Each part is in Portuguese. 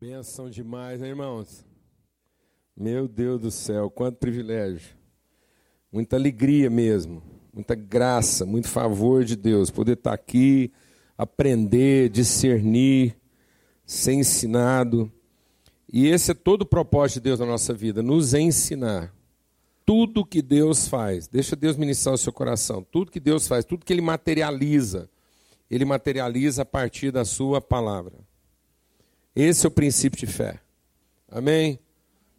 Benção demais, né, irmãos? Meu Deus do céu, quanto privilégio. Muita alegria mesmo, muita graça, muito favor de Deus poder estar aqui, aprender, discernir, ser ensinado. E esse é todo o propósito de Deus na nossa vida, nos ensinar. Tudo que Deus faz, deixa Deus ministrar o seu coração. Tudo que Deus faz, tudo que Ele materializa, Ele materializa a partir da Sua palavra. Esse é o princípio de fé. Amém?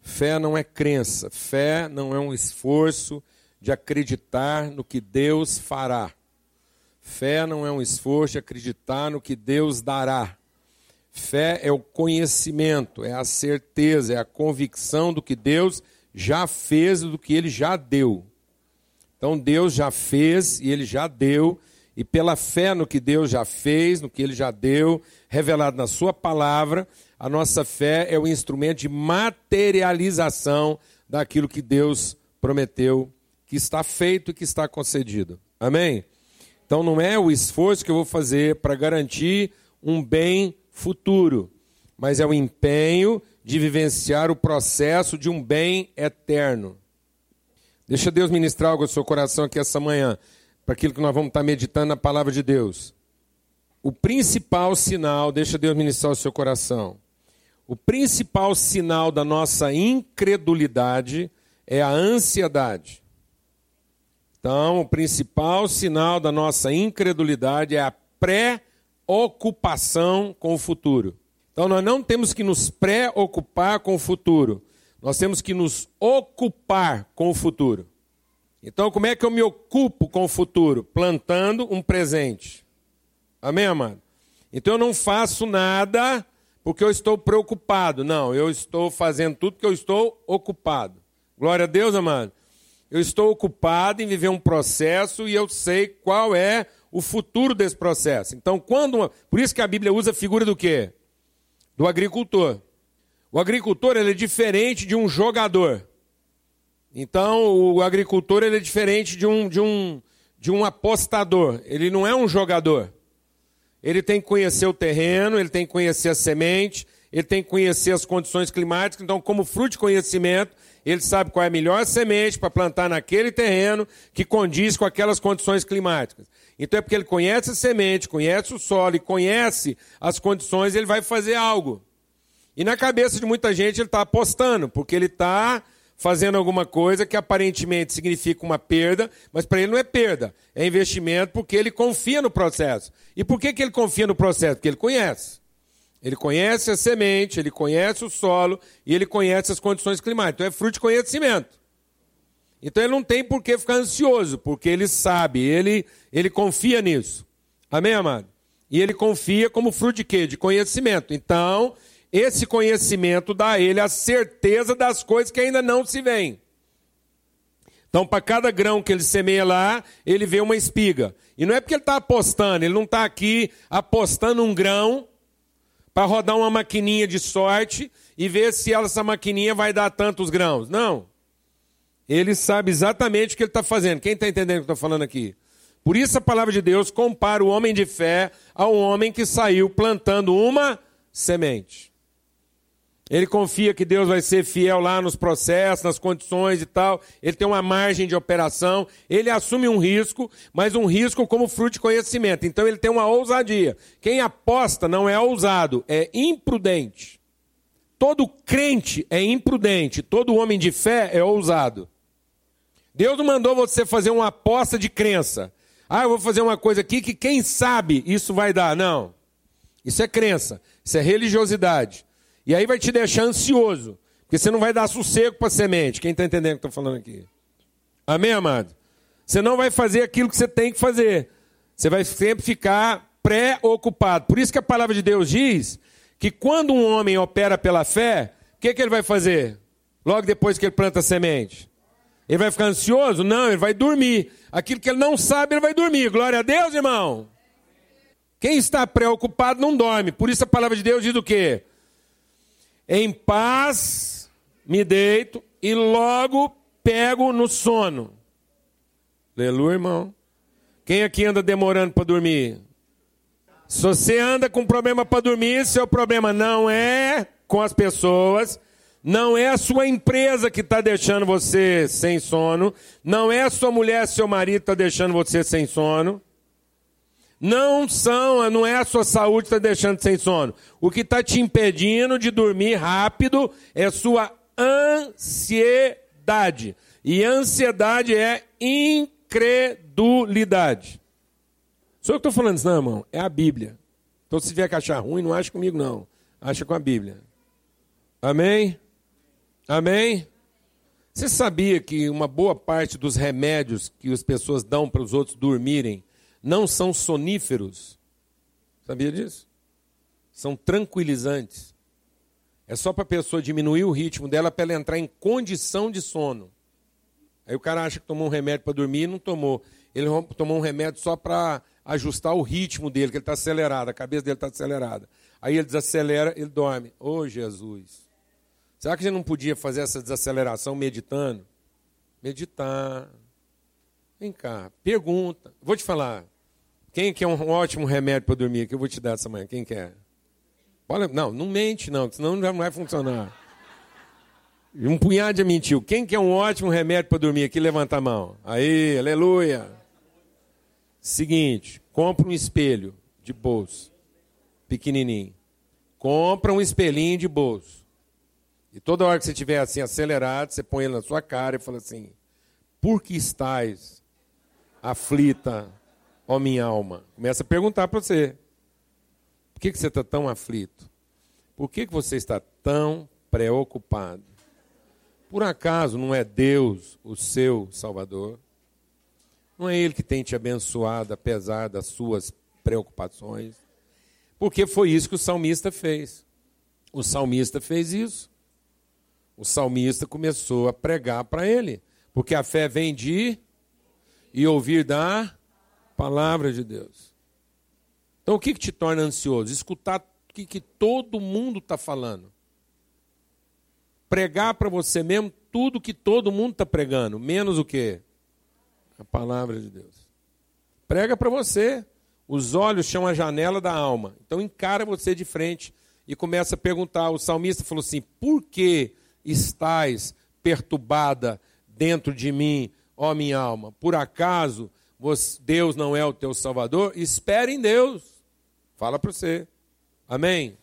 Fé não é crença, fé não é um esforço de acreditar no que Deus fará. Fé não é um esforço de acreditar no que Deus dará. Fé é o conhecimento, é a certeza, é a convicção do que Deus já fez, do que ele já deu. Então Deus já fez e ele já deu, e pela fé no que Deus já fez, no que ele já deu, revelado na sua palavra, a nossa fé é o instrumento de materialização daquilo que Deus prometeu, que está feito e que está concedido. Amém? Então não é o esforço que eu vou fazer para garantir um bem futuro, mas é o empenho de vivenciar o processo de um bem eterno. Deixa Deus ministrar algo ao seu coração aqui essa manhã, para aquilo que nós vamos estar meditando na palavra de Deus. O principal sinal, deixa Deus ministrar o seu coração. O principal sinal da nossa incredulidade é a ansiedade. Então, o principal sinal da nossa incredulidade é a pré-ocupação com o futuro. Então, nós não temos que nos preocupar com o futuro, nós temos que nos ocupar com o futuro. Então, como é que eu me ocupo com o futuro? Plantando um presente. Amém, amado? Então, eu não faço nada porque eu estou preocupado. Não, eu estou fazendo tudo porque eu estou ocupado. Glória a Deus, amado. Eu estou ocupado em viver um processo e eu sei qual é o futuro desse processo. Então, quando. Por isso que a Bíblia usa a figura do quê? Do agricultor. O agricultor ele é diferente de um jogador. Então, o agricultor ele é diferente de um, de, um, de um apostador. Ele não é um jogador. Ele tem que conhecer o terreno, ele tem que conhecer a semente, ele tem que conhecer as condições climáticas. Então, como fruto de conhecimento, ele sabe qual é a melhor semente para plantar naquele terreno que condiz com aquelas condições climáticas. Então é porque ele conhece a semente, conhece o solo e conhece as condições, ele vai fazer algo. E na cabeça de muita gente ele está apostando, porque ele está fazendo alguma coisa que aparentemente significa uma perda, mas para ele não é perda, é investimento porque ele confia no processo. E por que, que ele confia no processo? Porque ele conhece. Ele conhece a semente, ele conhece o solo e ele conhece as condições climáticas. Então é fruto de conhecimento. Então ele não tem por que ficar ansioso, porque ele sabe, ele, ele confia nisso. Amém, amado? E ele confia como fruto de quê? De conhecimento. Então, esse conhecimento dá a ele a certeza das coisas que ainda não se veem. Então, para cada grão que ele semeia lá, ele vê uma espiga. E não é porque ele está apostando, ele não está aqui apostando um grão para rodar uma maquininha de sorte e ver se essa maquininha vai dar tantos grãos. Não. Ele sabe exatamente o que ele está fazendo. Quem está entendendo o que eu estou falando aqui? Por isso a palavra de Deus compara o homem de fé ao homem que saiu plantando uma semente. Ele confia que Deus vai ser fiel lá nos processos, nas condições e tal. Ele tem uma margem de operação. Ele assume um risco, mas um risco como fruto de conhecimento. Então ele tem uma ousadia. Quem aposta não é ousado, é imprudente. Todo crente é imprudente, todo homem de fé é ousado. Deus não mandou você fazer uma aposta de crença. Ah, eu vou fazer uma coisa aqui que quem sabe isso vai dar. Não. Isso é crença, isso é religiosidade. E aí vai te deixar ansioso, porque você não vai dar sossego para a semente. Quem está entendendo o que eu estou falando aqui? Amém, amado? Você não vai fazer aquilo que você tem que fazer. Você vai sempre ficar preocupado. Por isso que a palavra de Deus diz que quando um homem opera pela fé, o que, que ele vai fazer? Logo depois que ele planta a semente. Ele vai ficar ansioso? Não, ele vai dormir. Aquilo que ele não sabe, ele vai dormir. Glória a Deus, irmão. Quem está preocupado não dorme. Por isso a palavra de Deus diz o quê? Em paz me deito e logo pego no sono. Aleluia, irmão. Quem aqui anda demorando para dormir? Se você anda com problema para dormir, seu problema não é com as pessoas, não é a sua empresa que está deixando você sem sono, não é a sua mulher, seu marido está deixando você sem sono. Não são, não é a sua saúde que está deixando sem sono. O que está te impedindo de dormir rápido é sua ansiedade. E ansiedade é incredulidade. Sou eu que estou falando isso, não, irmão. É a Bíblia. Então, se tiver que achar ruim, não acha comigo, não. Acha com a Bíblia. Amém? Amém? Você sabia que uma boa parte dos remédios que as pessoas dão para os outros dormirem não são soníferos? Sabia disso? São tranquilizantes. É só para a pessoa diminuir o ritmo dela para ela entrar em condição de sono. Aí o cara acha que tomou um remédio para dormir e não tomou. Ele tomou um remédio só para ajustar o ritmo dele, que ele está acelerado, a cabeça dele está acelerada. Aí ele desacelera, ele dorme. Ô oh, Jesus! Será que a gente não podia fazer essa desaceleração meditando? Meditar. Vem cá, pergunta. Vou te falar. Quem quer um ótimo remédio para dormir que eu vou te dar essa manhã? Quem quer? Olha, não, não mente não, senão não vai funcionar. Um punhado de mentiu. Quem quer um ótimo remédio para dormir aqui, levanta a mão. Aí, aleluia. Seguinte, compra um espelho de bolso, pequenininho. Compra um espelhinho de bolso. E toda hora que você estiver assim acelerado, você põe ele na sua cara e fala assim: Por que estás aflita, ó minha alma? Começa a perguntar para você: Por que, que você está tão aflito? Por que, que você está tão preocupado? Por acaso não é Deus o seu Salvador? Não é Ele que tem te abençoado apesar das suas preocupações? Porque foi isso que o salmista fez. O salmista fez isso. O salmista começou a pregar para ele. Porque a fé vem de e ouvir da palavra de Deus. Então o que, que te torna ansioso? Escutar o que, que todo mundo está falando pregar para você mesmo tudo que todo mundo está pregando, menos o que? A palavra de Deus. Prega para você. Os olhos são a janela da alma. Então encara você de frente e começa a perguntar. O salmista falou assim: Por que estás perturbada dentro de mim, ó minha alma? Por acaso Deus não é o teu Salvador? Espere em Deus. Fala para você. Amém?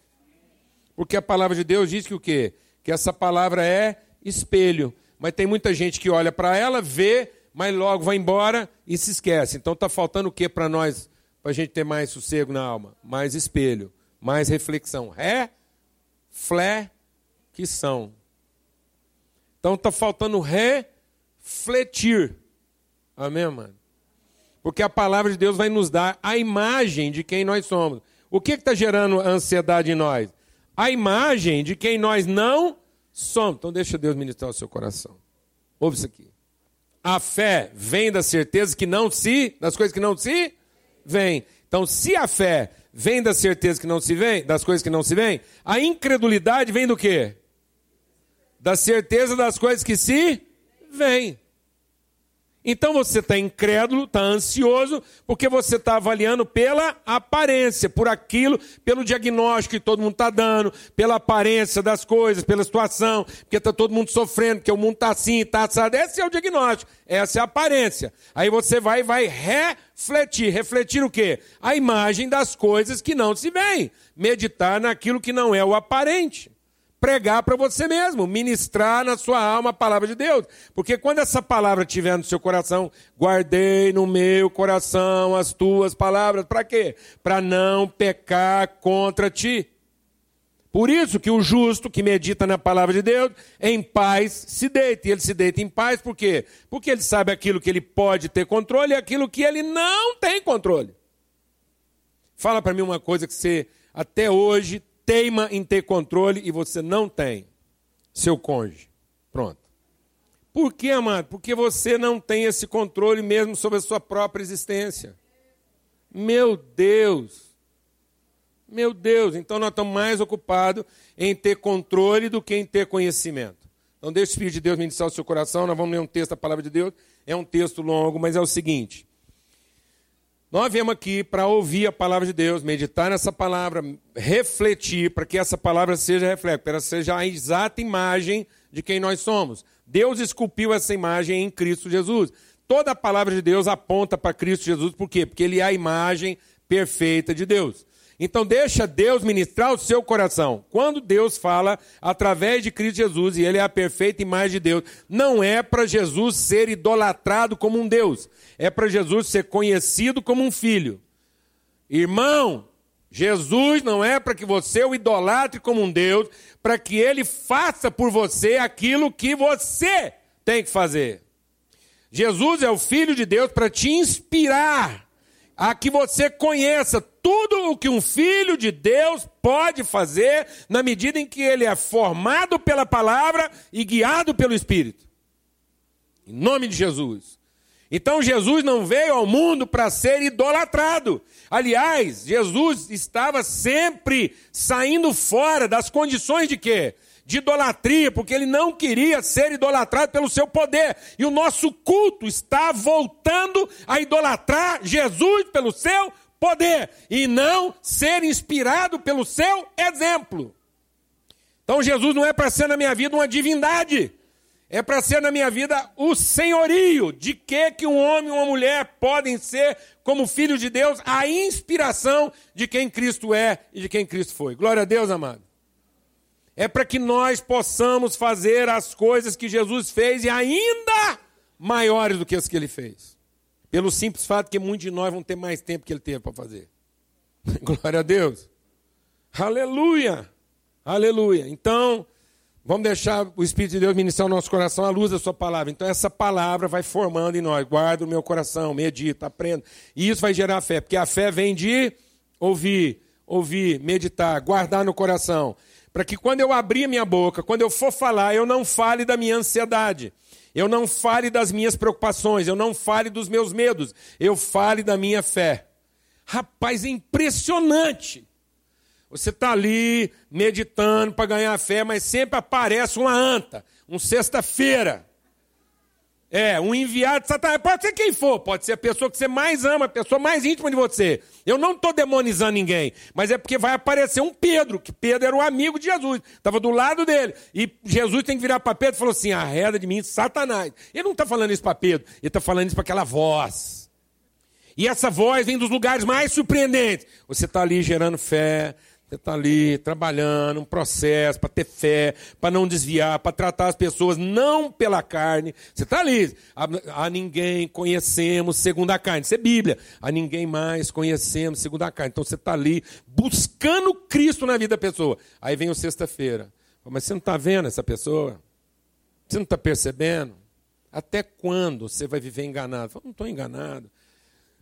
Porque a palavra de Deus diz que o quê? que essa palavra é espelho. Mas tem muita gente que olha para ela, vê, mas logo vai embora e se esquece. Então está faltando o que para nós, para a gente ter mais sossego na alma? Mais espelho, mais reflexão. Reflexão. Então está faltando refletir. Amém, mano? Porque a palavra de Deus vai nos dar a imagem de quem nós somos. O que está gerando ansiedade em nós? a imagem de quem nós não somos. Então deixa Deus ministrar o seu coração. Ouve isso aqui. A fé vem da certeza que não se, das coisas que não se vêm. Então, se a fé vem da certeza que não se vem, das coisas que não se vêm, a incredulidade vem do quê? Da certeza das coisas que se vêm. Então você está incrédulo, está ansioso, porque você está avaliando pela aparência, por aquilo, pelo diagnóstico que todo mundo está dando, pela aparência das coisas, pela situação, porque está todo mundo sofrendo, porque o mundo está assim, está assado. Esse é o diagnóstico, essa é a aparência. Aí você vai vai refletir. Refletir o quê? A imagem das coisas que não se veem. Meditar naquilo que não é o aparente pregar para você mesmo, ministrar na sua alma a palavra de Deus. Porque quando essa palavra estiver no seu coração, guardei no meu coração as tuas palavras. Para quê? Para não pecar contra ti. Por isso que o justo que medita na palavra de Deus, em paz se deita. E ele se deita em paz por quê? Porque ele sabe aquilo que ele pode ter controle e aquilo que ele não tem controle. Fala para mim uma coisa que você até hoje teima em ter controle e você não tem. Seu cônjuge. Pronto. Por que, amado? Porque você não tem esse controle mesmo sobre a sua própria existência. Meu Deus. Meu Deus. Então nós estamos mais ocupados em ter controle do que em ter conhecimento. Então deixa o Espírito de Deus ministrar o seu coração. Nós vamos ler um texto da palavra de Deus. É um texto longo, mas é o seguinte. Nós viemos aqui para ouvir a palavra de Deus, meditar nessa palavra, refletir, para que essa palavra seja reflexo, para que seja a exata imagem de quem nós somos. Deus esculpiu essa imagem em Cristo Jesus. Toda a palavra de Deus aponta para Cristo Jesus, por quê? Porque ele é a imagem perfeita de Deus. Então deixa Deus ministrar o seu coração. Quando Deus fala através de Cristo Jesus e ele é a perfeita imagem de Deus, não é para Jesus ser idolatrado como um Deus, é para Jesus ser conhecido como um filho. Irmão, Jesus não é para que você o idolatre como um Deus, para que ele faça por você aquilo que você tem que fazer. Jesus é o filho de Deus para te inspirar a que você conheça tudo o que um filho de Deus pode fazer na medida em que ele é formado pela palavra e guiado pelo Espírito. Em nome de Jesus. Então Jesus não veio ao mundo para ser idolatrado. Aliás, Jesus estava sempre saindo fora das condições de quê? De idolatria, porque ele não queria ser idolatrado pelo seu poder. E o nosso culto está voltando a idolatrar Jesus pelo seu poder e não ser inspirado pelo seu exemplo. Então Jesus não é para ser na minha vida uma divindade, é para ser na minha vida o senhorio de que que um homem e uma mulher podem ser como filhos de Deus, a inspiração de quem Cristo é e de quem Cristo foi. Glória a Deus, amado é para que nós possamos fazer as coisas que Jesus fez e ainda maiores do que as que ele fez. Pelo simples fato que muitos de nós vão ter mais tempo que ele teve para fazer. Glória a Deus. Aleluia. Aleluia. Então, vamos deixar o Espírito de Deus ministrar o nosso coração à luz da sua palavra. Então, essa palavra vai formando em nós. Guarda o meu coração, medita, aprenda. E isso vai gerar fé, porque a fé vem de ouvir, ouvir, meditar, guardar no coração para que quando eu abrir minha boca, quando eu for falar, eu não fale da minha ansiedade, eu não fale das minhas preocupações, eu não fale dos meus medos, eu fale da minha fé. Rapaz, é impressionante. Você está ali meditando para ganhar fé, mas sempre aparece uma anta, um sexta-feira. É, um enviado de Satanás. Pode ser quem for, pode ser a pessoa que você mais ama, a pessoa mais íntima de você. Eu não estou demonizando ninguém, mas é porque vai aparecer um Pedro, que Pedro era o amigo de Jesus, estava do lado dele. E Jesus tem que virar para Pedro e falou assim: arreda de mim, Satanás. Ele não está falando isso para Pedro, ele está falando isso para aquela voz. E essa voz vem dos lugares mais surpreendentes. Você está ali gerando fé, você está ali trabalhando, um processo para ter fé, para não desviar, para tratar as pessoas não pela carne. Você está ali. A, a, ninguém conhecemos segundo a carne. Isso é Bíblia. A ninguém mais conhecemos segundo a carne. Então você está ali buscando Cristo na vida da pessoa. Aí vem o sexta-feira. Mas você não está vendo essa pessoa? Você não está percebendo? Até quando você vai viver enganado? Eu não estou enganado.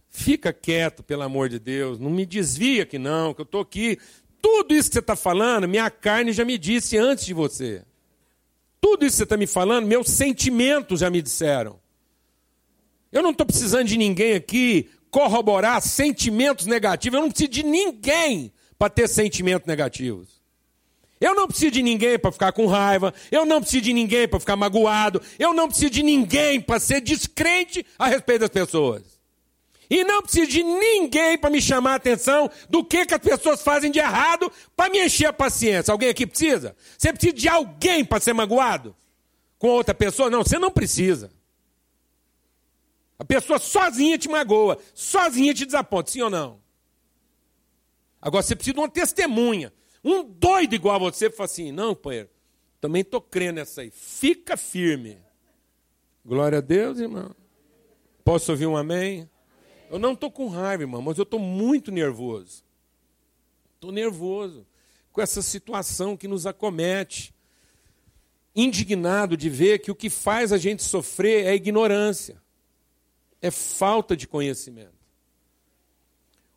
Fica quieto, pelo amor de Deus. Não me desvia que não, que eu estou aqui tudo isso que você está falando, minha carne já me disse antes de você. Tudo isso que você está me falando, meus sentimentos já me disseram. Eu não estou precisando de ninguém aqui corroborar sentimentos negativos. Eu não preciso de ninguém para ter sentimentos negativos. Eu não preciso de ninguém para ficar com raiva. Eu não preciso de ninguém para ficar magoado. Eu não preciso de ninguém para ser descrente a respeito das pessoas. E não preciso de ninguém para me chamar a atenção do que, que as pessoas fazem de errado para me encher a paciência. Alguém aqui precisa? Você precisa de alguém para ser magoado? Com outra pessoa? Não, você não precisa. A pessoa sozinha te magoa, sozinha te desaponta, sim ou não? Agora você precisa de uma testemunha. Um doido igual a você fala assim: não, companheiro, também estou crendo nessa aí. Fica firme. Glória a Deus, irmão. Posso ouvir um amém? Eu não estou com raiva, irmão, mas eu estou muito nervoso. Estou nervoso com essa situação que nos acomete. Indignado de ver que o que faz a gente sofrer é ignorância, é falta de conhecimento.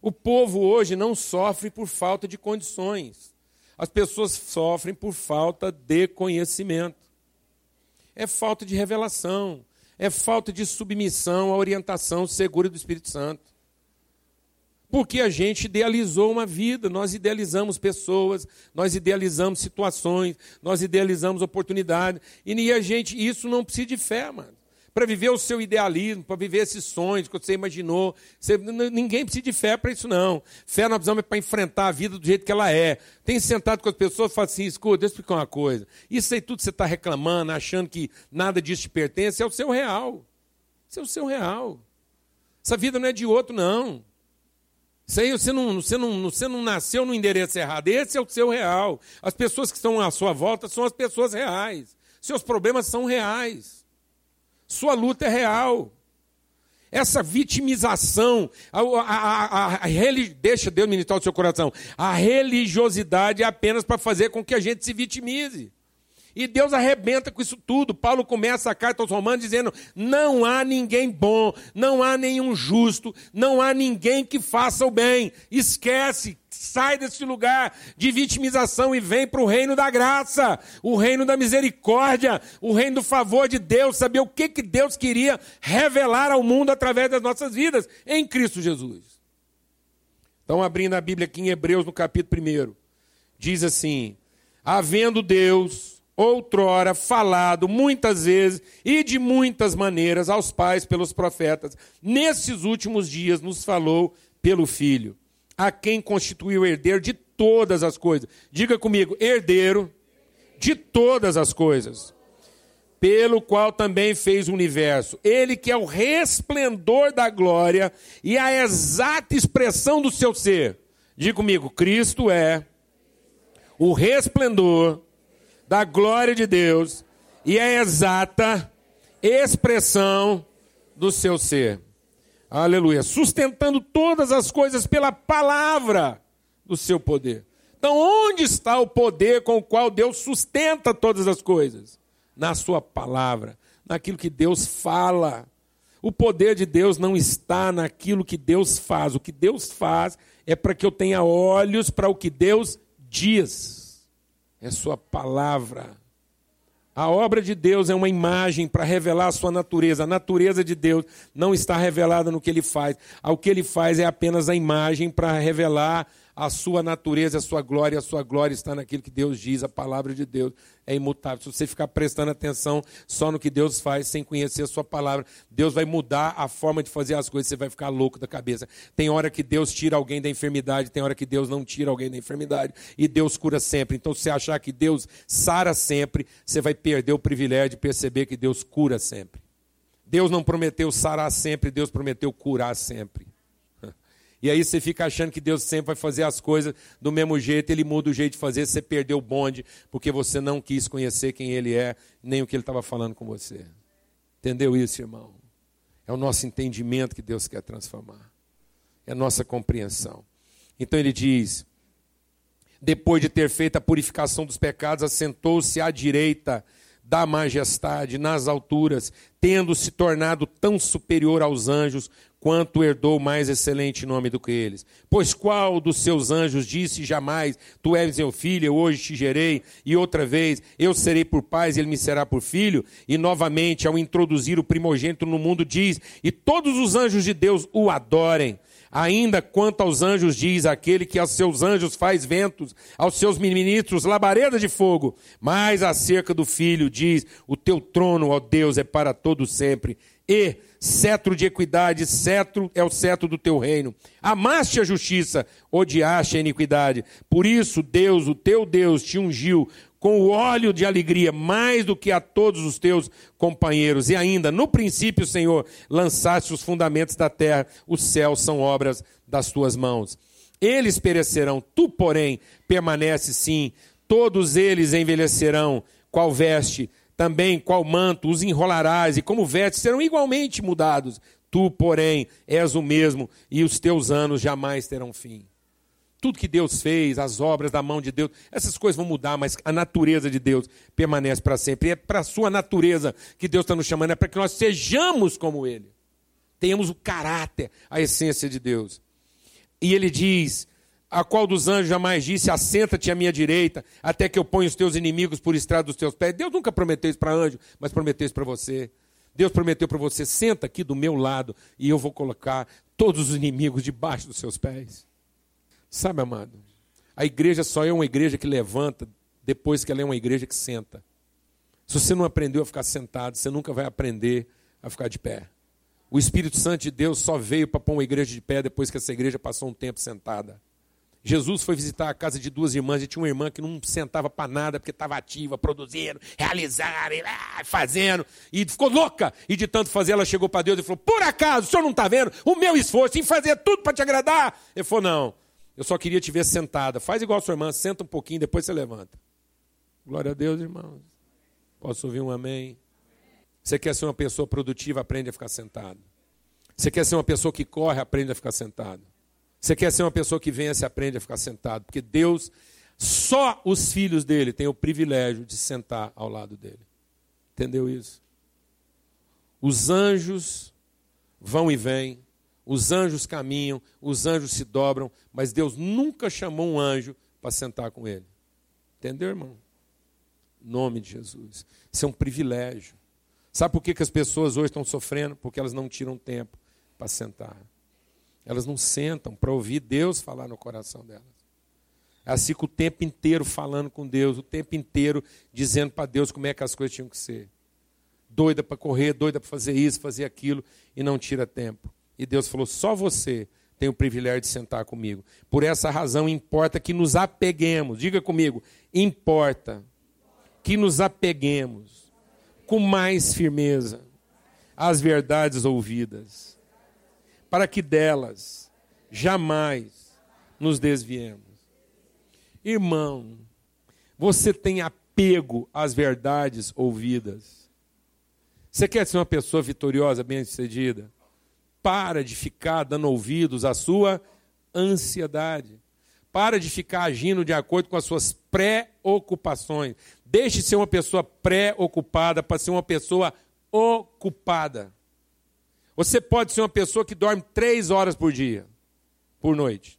O povo hoje não sofre por falta de condições. As pessoas sofrem por falta de conhecimento. É falta de revelação, é falta de submissão à orientação segura do Espírito Santo. Porque a gente idealizou uma vida, nós idealizamos pessoas, nós idealizamos situações, nós idealizamos oportunidades. E a gente, isso não precisa de fé, mano. Para viver o seu idealismo, para viver esses sonhos que você imaginou. Você, ninguém precisa de fé para isso, não. Fé nós precisamos é para enfrentar a vida do jeito que ela é. Tem sentado com as pessoas e fala assim: escuta, deixa eu explicar uma coisa. Isso aí tudo que você está reclamando, achando que nada disso te pertence, é o seu real. Isso é o seu real. Essa vida não é de outro, não. Isso aí você não, você, não, você não nasceu no endereço errado. Esse é o seu real. As pessoas que estão à sua volta são as pessoas reais. Seus problemas são reais. Sua luta é real. Essa vitimização, a, a, a, deixa Deus ministrar o seu coração. A religiosidade é apenas para fazer com que a gente se vitimize. E Deus arrebenta com isso tudo. Paulo começa a carta aos Romanos dizendo: não há ninguém bom, não há nenhum justo, não há ninguém que faça o bem. Esquece, sai desse lugar de vitimização e vem para o reino da graça, o reino da misericórdia, o reino do favor de Deus, saber o que, que Deus queria revelar ao mundo através das nossas vidas em Cristo Jesus. Então, abrindo a Bíblia aqui em Hebreus, no capítulo 1, diz assim: havendo Deus outrora falado muitas vezes e de muitas maneiras aos pais pelos profetas, nesses últimos dias nos falou pelo Filho, a quem constituiu herdeiro de todas as coisas. Diga comigo, herdeiro de todas as coisas, pelo qual também fez o universo. Ele que é o resplendor da glória e a exata expressão do seu ser. Diga comigo, Cristo é o resplendor da glória de Deus e a exata expressão do seu ser. Aleluia. Sustentando todas as coisas pela palavra do seu poder. Então, onde está o poder com o qual Deus sustenta todas as coisas? Na sua palavra, naquilo que Deus fala. O poder de Deus não está naquilo que Deus faz. O que Deus faz é para que eu tenha olhos para o que Deus diz é Sua palavra. A obra de Deus é uma imagem para revelar a sua natureza. A natureza de Deus não está revelada no que ele faz. O que ele faz é apenas a imagem para revelar a sua natureza, a sua glória, a sua glória está naquilo que Deus diz, a palavra de Deus é imutável. Se você ficar prestando atenção só no que Deus faz, sem conhecer a sua palavra, Deus vai mudar a forma de fazer as coisas, você vai ficar louco da cabeça. Tem hora que Deus tira alguém da enfermidade, tem hora que Deus não tira alguém da enfermidade, e Deus cura sempre. Então, se você achar que Deus sara sempre, você vai perder o privilégio de perceber que Deus cura sempre. Deus não prometeu sarar sempre, Deus prometeu curar sempre. E aí você fica achando que Deus sempre vai fazer as coisas do mesmo jeito, ele muda o jeito de fazer, você perdeu o bonde, porque você não quis conhecer quem ele é, nem o que ele estava falando com você. Entendeu isso, irmão? É o nosso entendimento que Deus quer transformar. É a nossa compreensão. Então ele diz: depois de ter feito a purificação dos pecados, assentou-se à direita da majestade nas alturas, tendo se tornado tão superior aos anjos, quanto herdou mais excelente nome do que eles. Pois qual dos seus anjos disse jamais: Tu és meu filho, eu hoje te gerei, e outra vez eu serei por pai e ele me será por filho? E novamente, ao introduzir o primogênito no mundo, diz: E todos os anjos de Deus o adorem. Ainda quanto aos anjos, diz aquele que aos seus anjos faz ventos, aos seus ministros labareda de fogo. Mas acerca do filho, diz: O teu trono, ó Deus, é para todo sempre. E cetro de equidade, cetro é o cetro do teu reino. Amaste a justiça, odiaste a iniquidade. Por isso, Deus, o teu Deus, te ungiu com o óleo de alegria, mais do que a todos os teus companheiros. E ainda, no princípio, Senhor, lançaste os fundamentos da terra, os céus são obras das tuas mãos. Eles perecerão, tu, porém, permanece sim, todos eles envelhecerão, qual veste também qual manto os enrolarás, e como vestes serão igualmente mudados. Tu, porém, és o mesmo, e os teus anos jamais terão fim. Tudo que Deus fez, as obras da mão de Deus, essas coisas vão mudar, mas a natureza de Deus permanece para sempre. E é para a sua natureza que Deus está nos chamando, é para que nós sejamos como Ele. Tenhamos o caráter, a essência de Deus. E ele diz: a qual dos anjos jamais disse: Assenta-te à minha direita, até que eu ponha os teus inimigos por estrada dos teus pés. Deus nunca prometeu isso para anjo, mas prometeu isso para você. Deus prometeu para você: senta aqui do meu lado e eu vou colocar todos os inimigos debaixo dos seus pés. Sabe, amado, a igreja só é uma igreja que levanta depois que ela é uma igreja que senta. Se você não aprendeu a ficar sentado, você nunca vai aprender a ficar de pé. O Espírito Santo de Deus só veio para pôr uma igreja de pé depois que essa igreja passou um tempo sentada. Jesus foi visitar a casa de duas irmãs e tinha uma irmã que não sentava para nada porque estava ativa, produzindo, realizando, fazendo, e ficou louca. E de tanto fazer, ela chegou para Deus e falou: Por acaso, o senhor não está vendo o meu esforço em fazer tudo para te agradar? Ele falou: Não, eu só queria te ver sentada. Faz igual a sua irmã, senta um pouquinho, depois você levanta. Glória a Deus, irmãos. Posso ouvir um amém? Você quer ser uma pessoa produtiva, aprende a ficar sentado. Você quer ser uma pessoa que corre, aprende a ficar sentado. Você quer ser uma pessoa que vence, aprende a ficar sentado. Porque Deus, só os filhos dele têm o privilégio de sentar ao lado dele. Entendeu isso? Os anjos vão e vêm, os anjos caminham, os anjos se dobram, mas Deus nunca chamou um anjo para sentar com ele. Entendeu, irmão? nome de Jesus. Isso é um privilégio. Sabe por que, que as pessoas hoje estão sofrendo? Porque elas não tiram tempo para sentar. Elas não sentam para ouvir Deus falar no coração delas. Elas ficam o tempo inteiro falando com Deus, o tempo inteiro dizendo para Deus como é que as coisas tinham que ser. Doida para correr, doida para fazer isso, fazer aquilo, e não tira tempo. E Deus falou: só você tem o privilégio de sentar comigo. Por essa razão, importa que nos apeguemos. Diga comigo: importa que nos apeguemos com mais firmeza às verdades ouvidas, para que delas jamais nos desviemos. Irmão, você tem apego às verdades ouvidas. Você quer ser uma pessoa vitoriosa, bem-sucedida? Para de ficar dando ouvidos à sua ansiedade. Para de ficar agindo de acordo com as suas preocupações. Deixe de ser uma pessoa preocupada para ser uma pessoa ocupada. Você pode ser uma pessoa que dorme três horas por dia, por noite.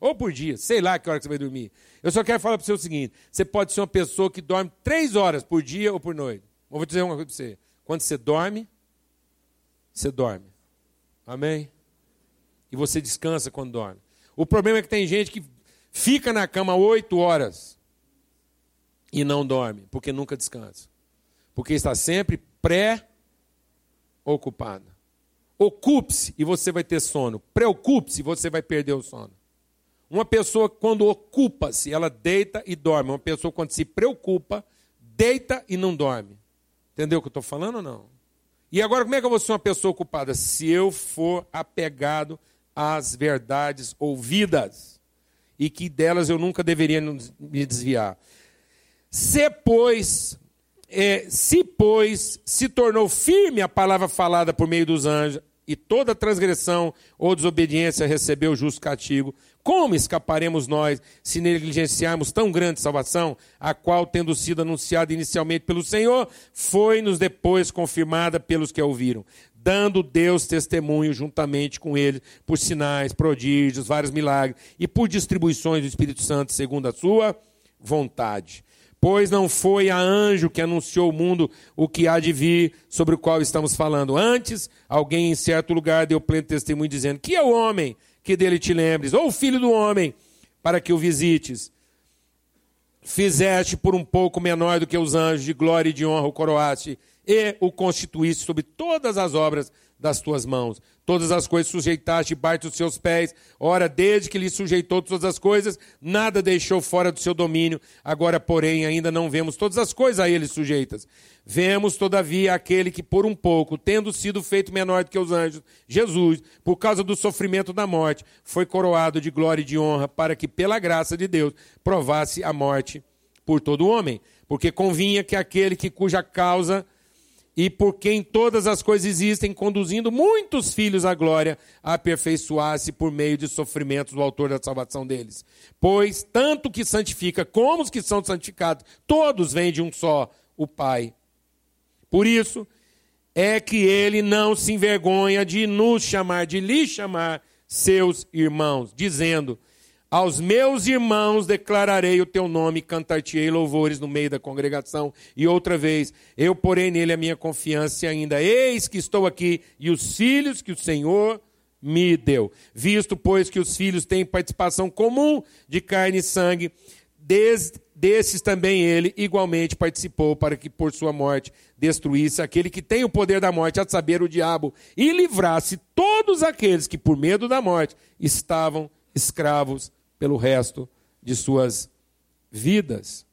Ou por dia, sei lá que hora que você vai dormir. Eu só quero falar para você o seguinte: você pode ser uma pessoa que dorme três horas por dia ou por noite. Eu vou dizer uma coisa para você. Quando você dorme, você dorme. Amém? E você descansa quando dorme. O problema é que tem gente que fica na cama oito horas e não dorme, porque nunca descansa. Porque está sempre pré-ocupada. Ocupe-se e você vai ter sono. Preocupe-se e você vai perder o sono. Uma pessoa, quando ocupa-se, ela deita e dorme. Uma pessoa, quando se preocupa, deita e não dorme. Entendeu o que eu estou falando ou não? E agora, como é que eu vou ser uma pessoa ocupada? Se eu for apegado às verdades ouvidas e que delas eu nunca deveria me desviar. Se, pois, é, se, pois, se tornou firme a palavra falada por meio dos anjos, e toda transgressão ou desobediência recebeu justo castigo, como escaparemos nós se negligenciarmos tão grande salvação, a qual, tendo sido anunciada inicialmente pelo Senhor, foi-nos depois confirmada pelos que a ouviram, dando Deus testemunho juntamente com ele por sinais, prodígios, vários milagres e por distribuições do Espírito Santo segundo a sua vontade. Pois não foi a anjo que anunciou ao mundo o que há de vir, sobre o qual estamos falando. Antes, alguém em certo lugar deu pleno testemunho, dizendo: Que é o homem que dele te lembres, ou o filho do homem, para que o visites. Fizeste por um pouco menor do que os anjos, de glória e de honra o coroaste, e o constituíste sobre todas as obras das tuas mãos. Todas as coisas sujeitaste debaixo dos seus pés. Ora, desde que lhe sujeitou todas as coisas, nada deixou fora do seu domínio. Agora, porém, ainda não vemos todas as coisas a ele sujeitas. Vemos, todavia, aquele que, por um pouco, tendo sido feito menor do que os anjos, Jesus, por causa do sofrimento da morte, foi coroado de glória e de honra, para que, pela graça de Deus, provasse a morte por todo homem. Porque convinha que aquele que cuja causa e por quem todas as coisas existem, conduzindo muitos filhos à glória, aperfeiçoasse por meio de sofrimentos o autor da salvação deles. Pois tanto que santifica como os que são santificados, todos vêm de um só, o Pai. Por isso é que ele não se envergonha de nos chamar, de lhe chamar seus irmãos, dizendo: aos meus irmãos declararei o teu nome, cantar-te-ei louvores no meio da congregação. E outra vez, eu porei nele a minha confiança ainda, eis que estou aqui, e os filhos que o Senhor me deu. Visto, pois, que os filhos têm participação comum de carne e sangue, des, desses também ele igualmente participou, para que por sua morte destruísse aquele que tem o poder da morte, a saber, o diabo, e livrasse todos aqueles que, por medo da morte, estavam escravos pelo resto de suas vidas.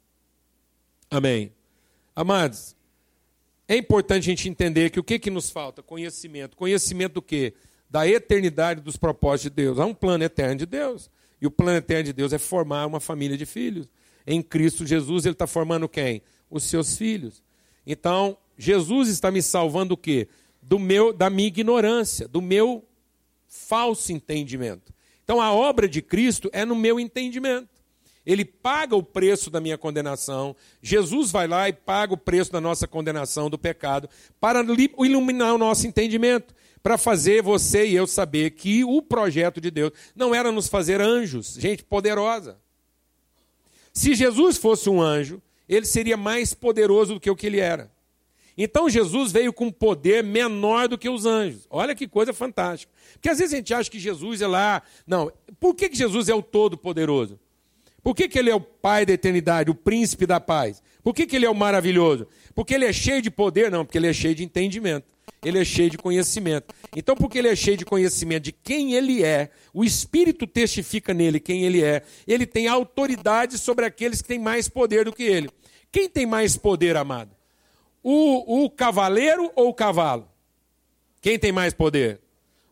Amém. Amados, é importante a gente entender que o que, que nos falta? Conhecimento. Conhecimento do quê? Da eternidade dos propósitos de Deus. Há um plano eterno de Deus. E o plano eterno de Deus é formar uma família de filhos. Em Cristo Jesus, Ele está formando quem? Os seus filhos. Então, Jesus está me salvando o quê? Do meu, da minha ignorância, do meu falso entendimento. Então, a obra de Cristo é no meu entendimento. Ele paga o preço da minha condenação. Jesus vai lá e paga o preço da nossa condenação do pecado para iluminar o nosso entendimento, para fazer você e eu saber que o projeto de Deus não era nos fazer anjos, gente poderosa. Se Jesus fosse um anjo, ele seria mais poderoso do que o que ele era. Então Jesus veio com poder menor do que os anjos. Olha que coisa fantástica. Porque às vezes a gente acha que Jesus é lá. Não, por que, que Jesus é o Todo-Poderoso? Por que, que ele é o Pai da eternidade, o príncipe da paz? Por que, que ele é o maravilhoso? Porque ele é cheio de poder? Não, porque ele é cheio de entendimento. Ele é cheio de conhecimento. Então, porque ele é cheio de conhecimento de quem ele é, o Espírito testifica nele quem ele é, ele tem autoridade sobre aqueles que têm mais poder do que ele. Quem tem mais poder, amado? O, o cavaleiro ou o cavalo? Quem tem mais poder?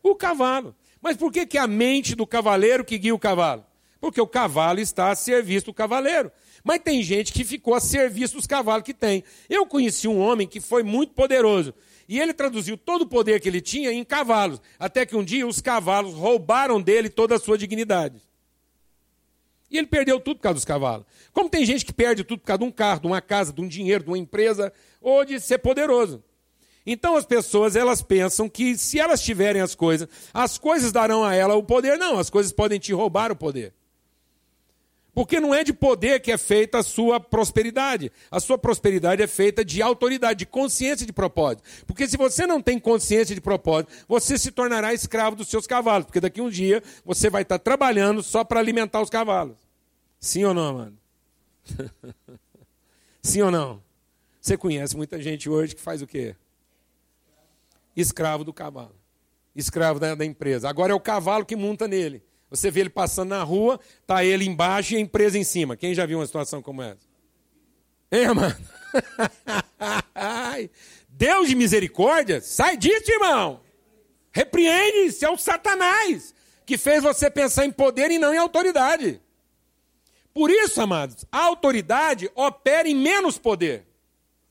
O cavalo. Mas por que, que a mente do cavaleiro que guia o cavalo? Porque o cavalo está a serviço do cavaleiro. Mas tem gente que ficou a serviço dos cavalos que tem. Eu conheci um homem que foi muito poderoso. E ele traduziu todo o poder que ele tinha em cavalos. Até que um dia os cavalos roubaram dele toda a sua dignidade. E ele perdeu tudo por causa dos cavalos. Como tem gente que perde tudo por causa de um carro, de uma casa, de um dinheiro, de uma empresa, ou de ser poderoso. Então as pessoas elas pensam que se elas tiverem as coisas, as coisas darão a ela o poder. Não, as coisas podem te roubar o poder. Porque não é de poder que é feita a sua prosperidade. A sua prosperidade é feita de autoridade, de consciência de propósito. Porque se você não tem consciência de propósito, você se tornará escravo dos seus cavalos. Porque daqui um dia você vai estar trabalhando só para alimentar os cavalos. Sim ou não, mano? Sim ou não? Você conhece muita gente hoje que faz o quê? Escravo do cavalo. Escravo da, da empresa. Agora é o cavalo que monta nele. Você vê ele passando na rua, tá ele embaixo e a empresa em cima. Quem já viu uma situação como essa? Hein, mano? Deus de misericórdia, sai disso, irmão. Repreende, se é o Satanás que fez você pensar em poder e não em autoridade. Por isso, amados, a autoridade opera em menos poder.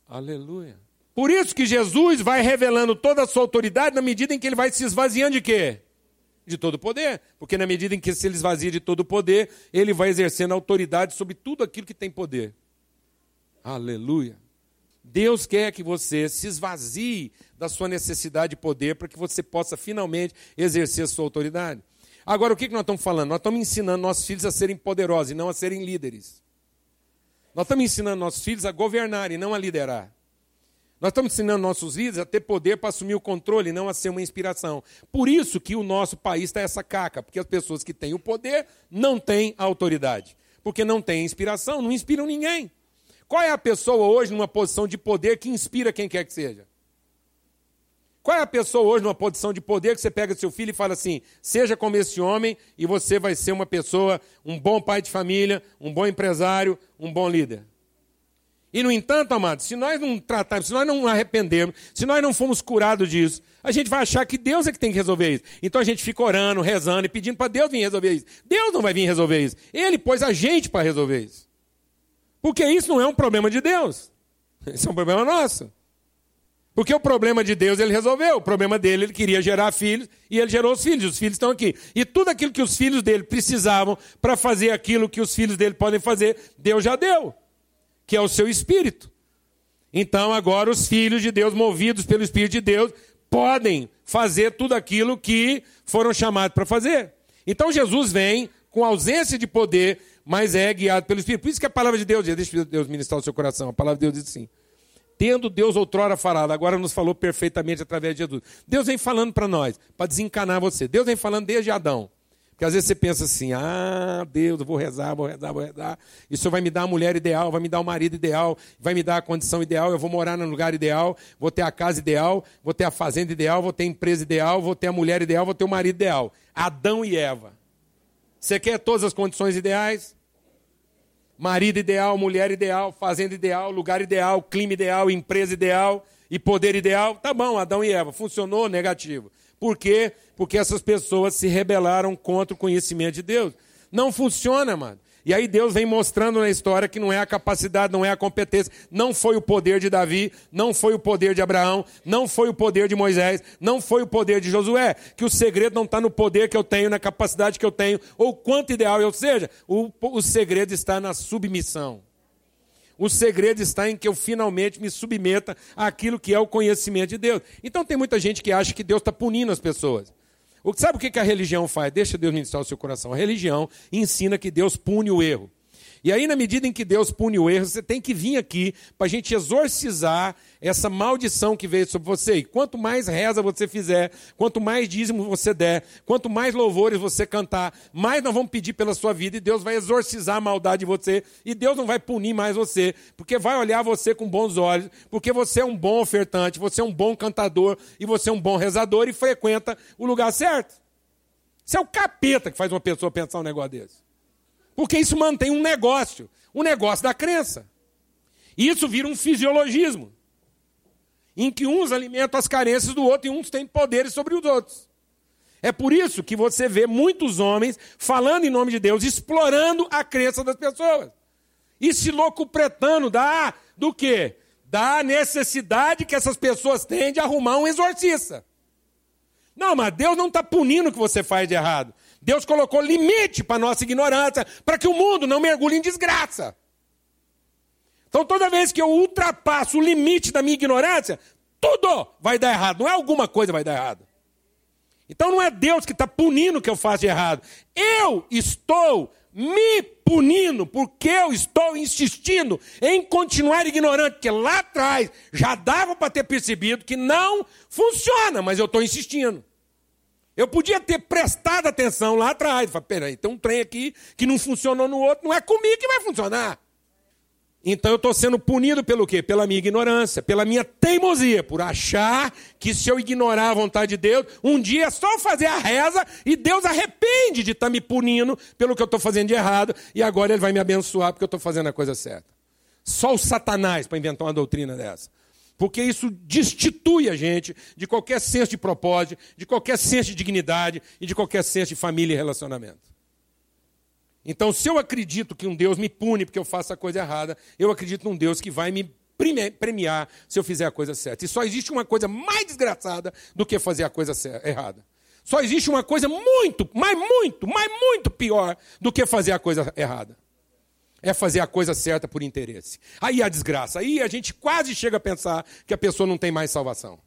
Aleluia. Por isso que Jesus vai revelando toda a sua autoridade na medida em que ele vai se esvaziando de quê? De todo poder. Porque na medida em que se ele esvazia de todo poder, ele vai exercendo autoridade sobre tudo aquilo que tem poder. Aleluia. Deus quer que você se esvazie da sua necessidade de poder para que você possa finalmente exercer a sua autoridade. Agora, o que nós estamos falando? Nós estamos ensinando nossos filhos a serem poderosos e não a serem líderes. Nós estamos ensinando nossos filhos a governar e não a liderar. Nós estamos ensinando nossos líderes a ter poder para assumir o controle, não a ser uma inspiração. Por isso que o nosso país está essa caca, porque as pessoas que têm o poder não têm a autoridade. Porque não têm inspiração, não inspiram ninguém. Qual é a pessoa hoje numa posição de poder que inspira quem quer que seja? Qual é a pessoa hoje numa posição de poder que você pega seu filho e fala assim: seja como esse homem e você vai ser uma pessoa, um bom pai de família, um bom empresário, um bom líder? E, no entanto, amados, se nós não tratarmos, se nós não arrependermos, se nós não formos curados disso, a gente vai achar que Deus é que tem que resolver isso. Então a gente fica orando, rezando e pedindo para Deus vir resolver isso. Deus não vai vir resolver isso. Ele pôs a gente para resolver isso. Porque isso não é um problema de Deus. Isso é um problema nosso. Porque o problema de Deus ele resolveu. O problema dele, ele queria gerar filhos e ele gerou os filhos. Os filhos estão aqui. E tudo aquilo que os filhos dele precisavam para fazer aquilo que os filhos dele podem fazer, Deus já deu que é o seu espírito. Então, agora, os filhos de Deus, movidos pelo Espírito de Deus, podem fazer tudo aquilo que foram chamados para fazer. Então, Jesus vem com ausência de poder, mas é guiado pelo Espírito. Por isso que a palavra de Deus, deixa Deus ministrar o seu coração, a palavra de Deus diz assim. Tendo Deus outrora falado, agora nos falou perfeitamente através de Jesus. Deus vem falando para nós, para desencanar você. Deus vem falando desde Adão, Porque às vezes você pensa assim: ah, Deus, eu vou rezar, vou rezar, vou rezar. Isso vai me dar a mulher ideal, vai me dar o marido ideal, vai me dar a condição ideal, eu vou morar no lugar ideal, vou ter a casa ideal, vou ter a fazenda ideal, vou ter a empresa ideal, vou ter a mulher ideal, vou ter o marido ideal. Adão e Eva. Você quer todas as condições ideais? Marido ideal, mulher ideal, fazenda ideal, lugar ideal, clima ideal, empresa ideal e poder ideal. Tá bom, Adão e Eva. Funcionou? Negativo. Por quê? Porque essas pessoas se rebelaram contra o conhecimento de Deus. Não funciona, mano. E aí Deus vem mostrando na história que não é a capacidade, não é a competência, não foi o poder de Davi, não foi o poder de Abraão, não foi o poder de Moisés, não foi o poder de Josué, que o segredo não está no poder que eu tenho, na capacidade que eu tenho, ou quanto ideal eu seja, o, o segredo está na submissão. O segredo está em que eu finalmente me submeta àquilo que é o conhecimento de Deus. Então tem muita gente que acha que Deus está punindo as pessoas. Sabe o que a religião faz? Deixa Deus ministrar o seu coração. A religião ensina que Deus pune o erro. E aí, na medida em que Deus pune o erro, você tem que vir aqui para a gente exorcizar essa maldição que veio sobre você. E quanto mais reza você fizer, quanto mais dízimo você der, quanto mais louvores você cantar, mais nós vamos pedir pela sua vida e Deus vai exorcizar a maldade de você. E Deus não vai punir mais você, porque vai olhar você com bons olhos, porque você é um bom ofertante, você é um bom cantador e você é um bom rezador e frequenta o lugar certo. Isso é o capeta que faz uma pessoa pensar um negócio desse. Porque isso mantém um negócio, o um negócio da crença. E isso vira um fisiologismo, em que uns alimentam as carências do outro e uns têm poderes sobre os outros. É por isso que você vê muitos homens falando em nome de Deus, explorando a crença das pessoas. E se locupretando da, do quê? Da necessidade que essas pessoas têm de arrumar um exorcista. Não, mas Deus não está punindo o que você faz de errado. Deus colocou limite para a nossa ignorância, para que o mundo não mergulhe em desgraça. Então, toda vez que eu ultrapasso o limite da minha ignorância, tudo vai dar errado. Não é alguma coisa vai dar errado. Então, não é Deus que está punindo o que eu faço de errado. Eu estou me punindo porque eu estou insistindo em continuar ignorante, porque lá atrás já dava para ter percebido que não funciona, mas eu estou insistindo. Eu podia ter prestado atenção lá atrás. Falei, peraí, tem um trem aqui que não funcionou no outro, não é comigo que vai funcionar. Então eu estou sendo punido pelo quê? Pela minha ignorância, pela minha teimosia, por achar que se eu ignorar a vontade de Deus, um dia é só fazer a reza e Deus arrepende de estar tá me punindo pelo que eu estou fazendo de errado e agora Ele vai me abençoar porque eu estou fazendo a coisa certa. Só o Satanás para inventar uma doutrina dessa porque isso destitui a gente de qualquer senso de propósito, de qualquer senso de dignidade e de qualquer senso de família e relacionamento. Então, se eu acredito que um Deus me pune porque eu faço a coisa errada, eu acredito num Deus que vai me premiar se eu fizer a coisa certa. E só existe uma coisa mais desgraçada do que fazer a coisa errada. Só existe uma coisa muito, mas muito, mas muito pior do que fazer a coisa errada é fazer a coisa certa por interesse. Aí a desgraça, aí a gente quase chega a pensar que a pessoa não tem mais salvação.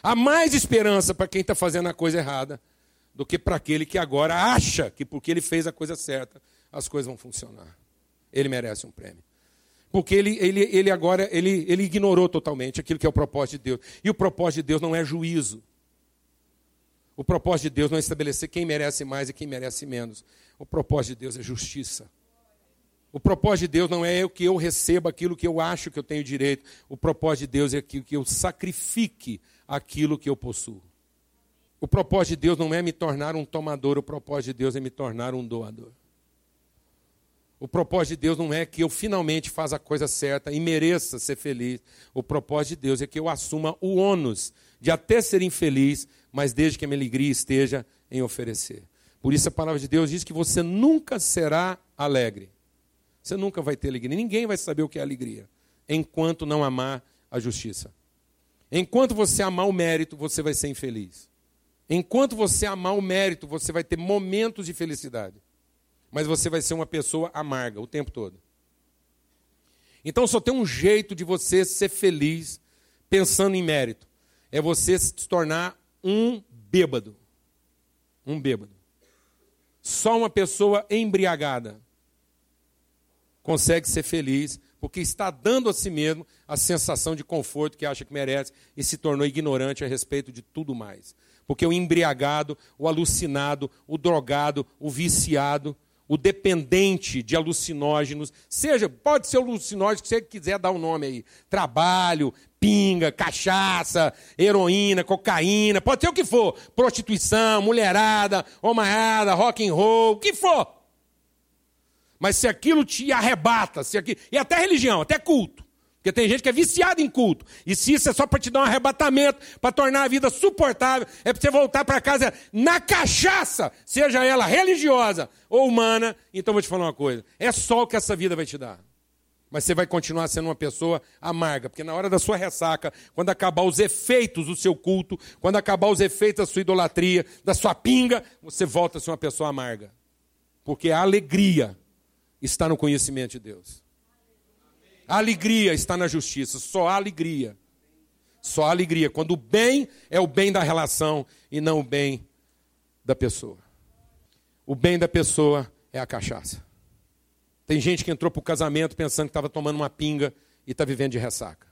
Há mais esperança para quem está fazendo a coisa errada do que para aquele que agora acha que porque ele fez a coisa certa, as coisas vão funcionar. Ele merece um prêmio. Porque ele, ele, ele agora ele, ele ignorou totalmente aquilo que é o propósito de Deus. E o propósito de Deus não é juízo. O propósito de Deus não é estabelecer quem merece mais e quem merece menos. O propósito de Deus é justiça. O propósito de Deus não é que eu receba aquilo que eu acho que eu tenho direito. O propósito de Deus é que eu sacrifique aquilo que eu possuo. O propósito de Deus não é me tornar um tomador, o propósito de Deus é me tornar um doador. O propósito de Deus não é que eu finalmente faça a coisa certa e mereça ser feliz. O propósito de Deus é que eu assuma o ônus de até ser infeliz, mas desde que a minha alegria esteja em oferecer. Por isso a palavra de Deus diz que você nunca será alegre você nunca vai ter alegria. Ninguém vai saber o que é alegria enquanto não amar a justiça. Enquanto você amar o mérito, você vai ser infeliz. Enquanto você amar o mérito, você vai ter momentos de felicidade. Mas você vai ser uma pessoa amarga o tempo todo. Então só tem um jeito de você ser feliz pensando em mérito. É você se tornar um bêbado. Um bêbado. Só uma pessoa embriagada consegue ser feliz, porque está dando a si mesmo a sensação de conforto que acha que merece e se tornou ignorante a respeito de tudo mais. Porque o embriagado, o alucinado, o drogado, o viciado, o dependente de alucinógenos, seja, pode ser o alucinógeno que você quiser dar o um nome aí, trabalho, pinga, cachaça, heroína, cocaína, pode ser o que for, prostituição, mulherada, homaiada, rock and roll, o que for. Mas se aquilo te arrebata, se aquilo, e até religião, até culto, porque tem gente que é viciada em culto. E se isso é só para te dar um arrebatamento, para tornar a vida suportável, é para você voltar para casa na cachaça, seja ela religiosa ou humana. Então vou te falar uma coisa: é só o que essa vida vai te dar. Mas você vai continuar sendo uma pessoa amarga, porque na hora da sua ressaca, quando acabar os efeitos do seu culto, quando acabar os efeitos da sua idolatria, da sua pinga, você volta a ser uma pessoa amarga. Porque a alegria está no conhecimento de Deus. A alegria está na justiça, só há alegria. Só há alegria. Quando o bem é o bem da relação e não o bem da pessoa. O bem da pessoa é a cachaça. Tem gente que entrou para o casamento pensando que estava tomando uma pinga e está vivendo de ressaca.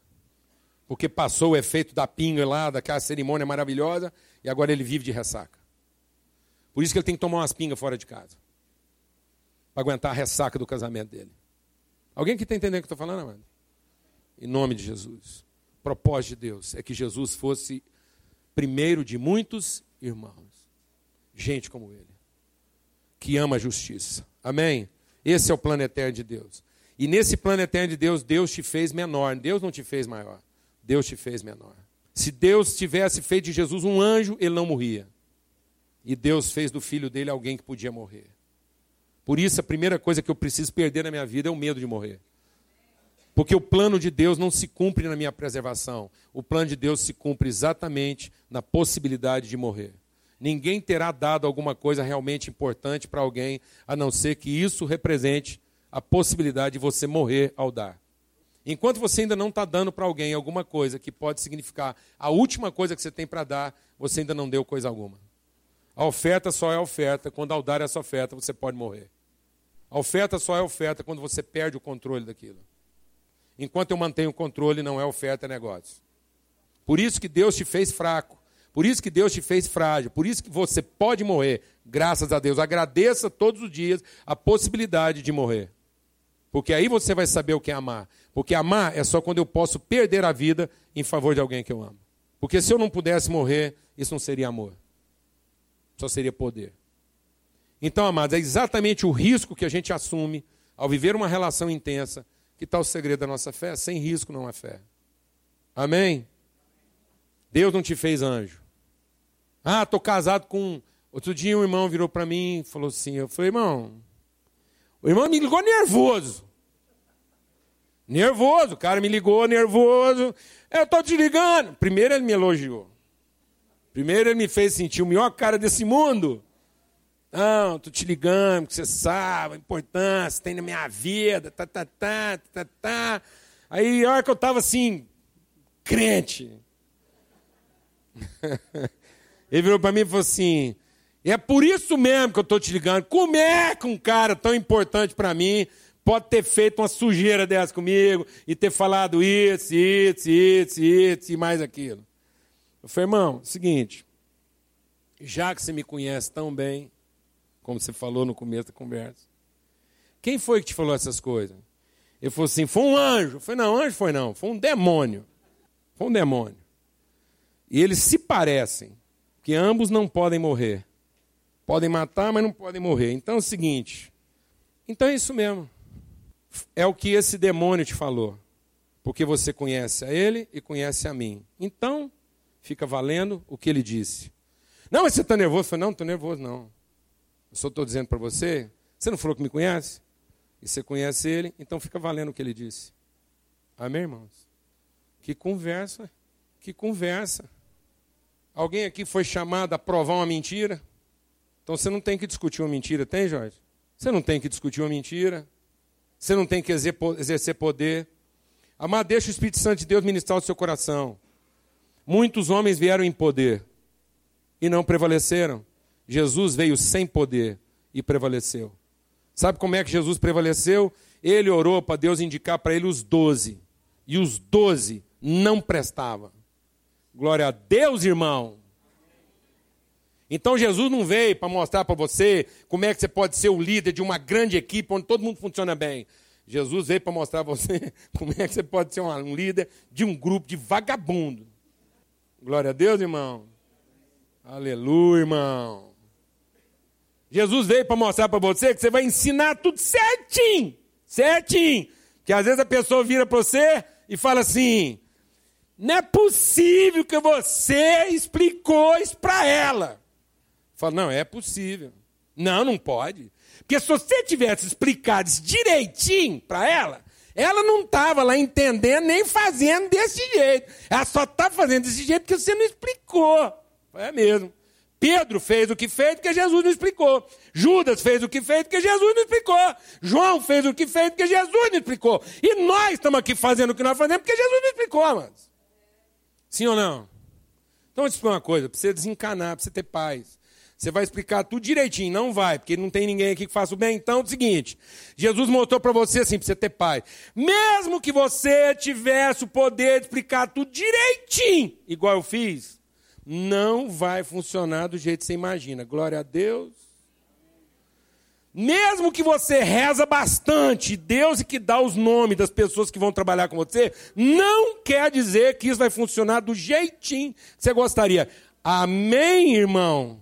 Porque passou o efeito da pinga lá, daquela cerimônia maravilhosa, e agora ele vive de ressaca. Por isso que ele tem que tomar umas pingas fora de casa. Para aguentar a ressaca do casamento dele. Alguém que está entendendo o que eu estou falando, amado? Em nome de Jesus. O propósito de Deus é que Jesus fosse primeiro de muitos irmãos. Gente como ele. Que ama a justiça. Amém? Esse é o plano eterno de Deus. E nesse plano eterno de Deus, Deus te fez menor. Deus não te fez maior. Deus te fez menor. Se Deus tivesse feito de Jesus um anjo, ele não morria. E Deus fez do filho dele alguém que podia morrer. Por isso, a primeira coisa que eu preciso perder na minha vida é o medo de morrer. Porque o plano de Deus não se cumpre na minha preservação. O plano de Deus se cumpre exatamente na possibilidade de morrer. Ninguém terá dado alguma coisa realmente importante para alguém, a não ser que isso represente a possibilidade de você morrer ao dar. Enquanto você ainda não está dando para alguém alguma coisa que pode significar a última coisa que você tem para dar, você ainda não deu coisa alguma. A oferta só é oferta quando ao dar essa oferta você pode morrer. A oferta só é oferta quando você perde o controle daquilo. Enquanto eu mantenho o controle, não é oferta, é negócio. Por isso que Deus te fez fraco. Por isso que Deus te fez frágil. Por isso que você pode morrer. Graças a Deus. Agradeça todos os dias a possibilidade de morrer. Porque aí você vai saber o que é amar. Porque amar é só quando eu posso perder a vida em favor de alguém que eu amo. Porque se eu não pudesse morrer, isso não seria amor só seria poder. Então, amados, é exatamente o risco que a gente assume ao viver uma relação intensa que está o segredo da nossa fé. Sem risco não há fé. Amém? Deus não te fez anjo. Ah, estou casado com. Outro dia um irmão virou para mim e falou assim: Eu falei, irmão, o irmão me ligou nervoso. Nervoso, o cara me ligou nervoso. Eu estou te ligando. Primeiro ele me elogiou. Primeiro ele me fez sentir o melhor cara desse mundo. Não, tô te ligando, que você sabe a importância tem na minha vida, tá, tá, tá, tá, tá. Aí, a hora que eu estava assim, crente. ele virou para mim e falou assim: é por isso mesmo que eu estou te ligando. Como é que um cara tão importante para mim pode ter feito uma sujeira dessa comigo e ter falado isso, isso, isso, isso e mais aquilo? Eu falei, irmão, seguinte, já que você me conhece tão bem, como você falou no começo da conversa, quem foi que te falou essas coisas? Ele falou assim, foi um anjo. Eu falei, não, anjo foi não, foi um demônio. Foi um demônio. E eles se parecem, que ambos não podem morrer. Podem matar, mas não podem morrer. Então é o seguinte, então é isso mesmo. É o que esse demônio te falou. Porque você conhece a ele e conhece a mim. Então, fica valendo o que ele disse. Não, mas você está nervoso? Eu falei, não, não estou nervoso, não. Eu só estou dizendo para você, você não falou que me conhece? E você conhece ele, então fica valendo o que ele disse. Amém, irmãos? Que conversa, que conversa. Alguém aqui foi chamado a provar uma mentira? Então você não tem que discutir uma mentira, tem, Jorge? Você não tem que discutir uma mentira. Você não tem que exercer poder. Amar, deixa o Espírito Santo de Deus ministrar o seu coração. Muitos homens vieram em poder e não prevaleceram. Jesus veio sem poder e prevaleceu. Sabe como é que Jesus prevaleceu? Ele orou para Deus indicar para ele os doze. E os doze não prestavam. Glória a Deus, irmão. Então Jesus não veio para mostrar para você como é que você pode ser o líder de uma grande equipe onde todo mundo funciona bem. Jesus veio para mostrar para você como é que você pode ser um líder de um grupo de vagabundo. Glória a Deus, irmão. Aleluia, irmão. Jesus veio para mostrar para você que você vai ensinar tudo certinho. Certinho. Que às vezes a pessoa vira para você e fala assim: não é possível que você explicou isso para ela. Fala, não, é possível. Não, não pode. Porque se você tivesse explicado isso direitinho para ela, ela não estava lá entendendo nem fazendo desse jeito. Ela só está fazendo desse jeito porque você não explicou. É mesmo. Pedro fez o que fez porque Jesus não explicou. Judas fez o que fez porque Jesus não explicou. João fez o que fez porque Jesus não explicou. E nós estamos aqui fazendo o que nós fazemos porque Jesus não explicou, mas. Sim ou não? Então, eu te explicar uma coisa: para você desencanar, para você ter paz. Você vai explicar tudo direitinho, não vai, porque não tem ninguém aqui que faça o bem. Então, é o seguinte: Jesus mostrou para você assim, para você ter paz. Mesmo que você tivesse o poder de explicar tudo direitinho, igual eu fiz, não vai funcionar do jeito que você imagina. Glória a Deus. Mesmo que você reza bastante, Deus é que dá os nomes das pessoas que vão trabalhar com você, não quer dizer que isso vai funcionar do jeitinho que você gostaria. Amém, irmão?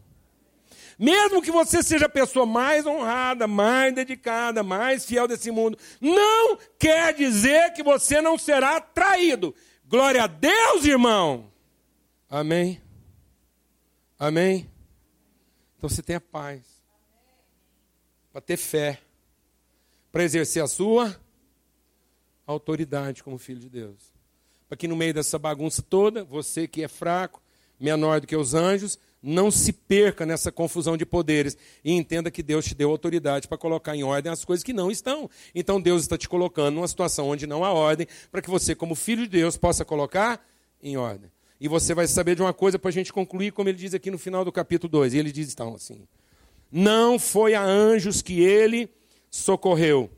Mesmo que você seja a pessoa mais honrada, mais dedicada, mais fiel desse mundo, não quer dizer que você não será traído. Glória a Deus, irmão. Amém. Amém. Então você tenha paz. Para ter fé. Para exercer a sua autoridade como filho de Deus. Para que no meio dessa bagunça toda, você que é fraco, menor do que os anjos, não se perca nessa confusão de poderes e entenda que Deus te deu autoridade para colocar em ordem as coisas que não estão. Então Deus está te colocando numa situação onde não há ordem, para que você, como filho de Deus, possa colocar em ordem. E você vai saber de uma coisa para a gente concluir, como ele diz aqui no final do capítulo 2. E ele diz então assim: Não foi a anjos que ele socorreu,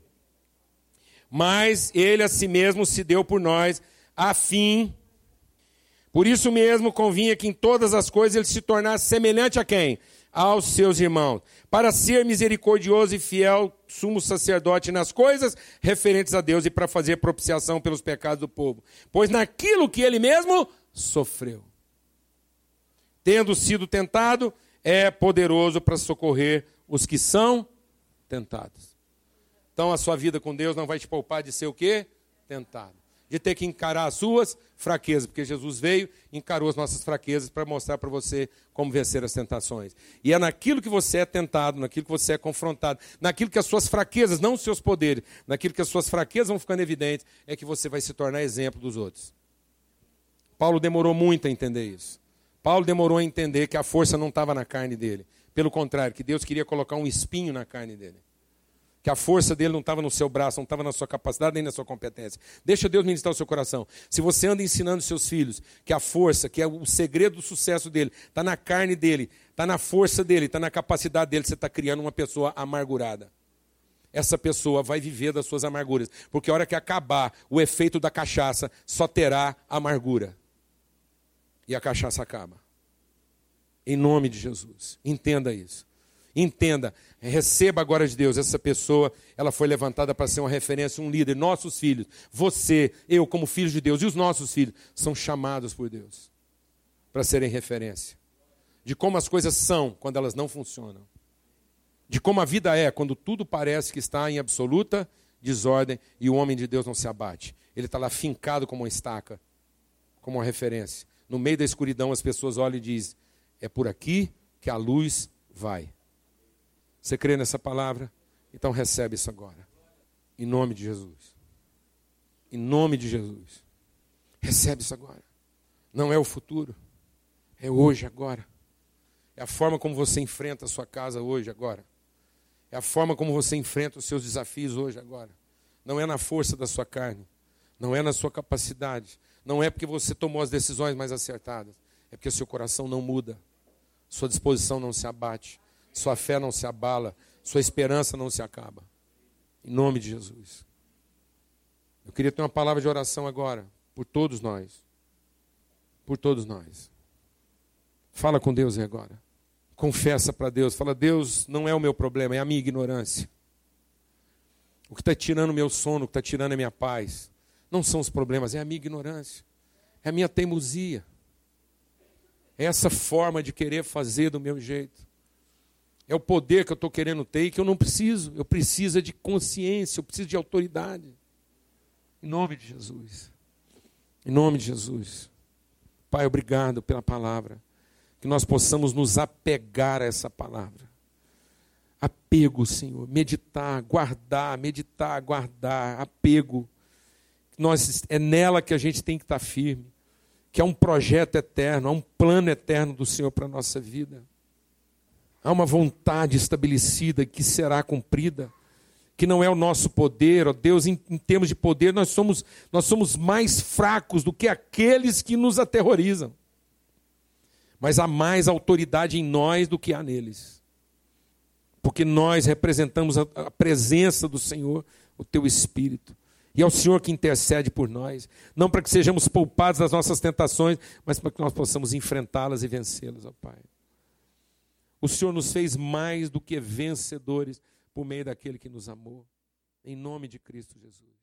mas ele a si mesmo se deu por nós, a fim por isso mesmo convinha que em todas as coisas ele se tornasse semelhante a quem? Aos seus irmãos, para ser misericordioso e fiel sumo sacerdote nas coisas referentes a Deus e para fazer propiciação pelos pecados do povo. Pois naquilo que ele mesmo sofreu, tendo sido tentado, é poderoso para socorrer os que são tentados. Então a sua vida com Deus não vai te poupar de ser o quê? Tentado de ter que encarar as suas fraquezas, porque Jesus veio, encarou as nossas fraquezas para mostrar para você como vencer as tentações. E é naquilo que você é tentado, naquilo que você é confrontado, naquilo que as suas fraquezas, não os seus poderes, naquilo que as suas fraquezas vão ficando evidentes, é que você vai se tornar exemplo dos outros. Paulo demorou muito a entender isso. Paulo demorou a entender que a força não estava na carne dele. Pelo contrário, que Deus queria colocar um espinho na carne dele que a força dele não estava no seu braço, não estava na sua capacidade nem na sua competência. Deixa Deus ministrar o seu coração. Se você anda ensinando seus filhos que a força, que é o segredo do sucesso dele, está na carne dele, está na força dele, está na capacidade dele, você está criando uma pessoa amargurada. Essa pessoa vai viver das suas amarguras, porque a hora que acabar o efeito da cachaça, só terá amargura. E a cachaça acaba. Em nome de Jesus. Entenda isso. Entenda, receba agora de Deus. Essa pessoa, ela foi levantada para ser uma referência, um líder. Nossos filhos, você, eu, como filho de Deus, e os nossos filhos, são chamados por Deus para serem referência. De como as coisas são quando elas não funcionam. De como a vida é quando tudo parece que está em absoluta desordem e o homem de Deus não se abate. Ele está lá fincado como uma estaca, como uma referência. No meio da escuridão, as pessoas olham e dizem: é por aqui que a luz vai. Você crê nessa palavra? Então recebe isso agora. Em nome de Jesus. Em nome de Jesus. Recebe isso agora. Não é o futuro. É hoje, agora. É a forma como você enfrenta a sua casa hoje, agora. É a forma como você enfrenta os seus desafios hoje, agora. Não é na força da sua carne. Não é na sua capacidade. Não é porque você tomou as decisões mais acertadas. É porque seu coração não muda. Sua disposição não se abate sua fé não se abala, sua esperança não se acaba. Em nome de Jesus. Eu queria ter uma palavra de oração agora, por todos nós. Por todos nós. Fala com Deus agora. Confessa para Deus, fala: Deus, não é o meu problema, é a minha ignorância. O que está tirando o meu sono, o que está tirando a minha paz, não são os problemas, é a minha ignorância, é a minha teimosia, é essa forma de querer fazer do meu jeito. É o poder que eu estou querendo ter e que eu não preciso. Eu preciso de consciência, eu preciso de autoridade. Em nome de Jesus. Em nome de Jesus. Pai, obrigado pela palavra. Que nós possamos nos apegar a essa palavra. Apego, Senhor. Meditar, guardar, meditar, guardar. Apego. Nós, é nela que a gente tem que estar firme. Que é um projeto eterno, é um plano eterno do Senhor para a nossa vida. Há uma vontade estabelecida que será cumprida, que não é o nosso poder, ó Deus, em, em termos de poder, nós somos, nós somos mais fracos do que aqueles que nos aterrorizam. Mas há mais autoridade em nós do que há neles. Porque nós representamos a, a presença do Senhor, o teu Espírito. E é o Senhor que intercede por nós, não para que sejamos poupados das nossas tentações, mas para que nós possamos enfrentá-las e vencê-las, ó Pai. O Senhor nos fez mais do que vencedores por meio daquele que nos amou. Em nome de Cristo Jesus.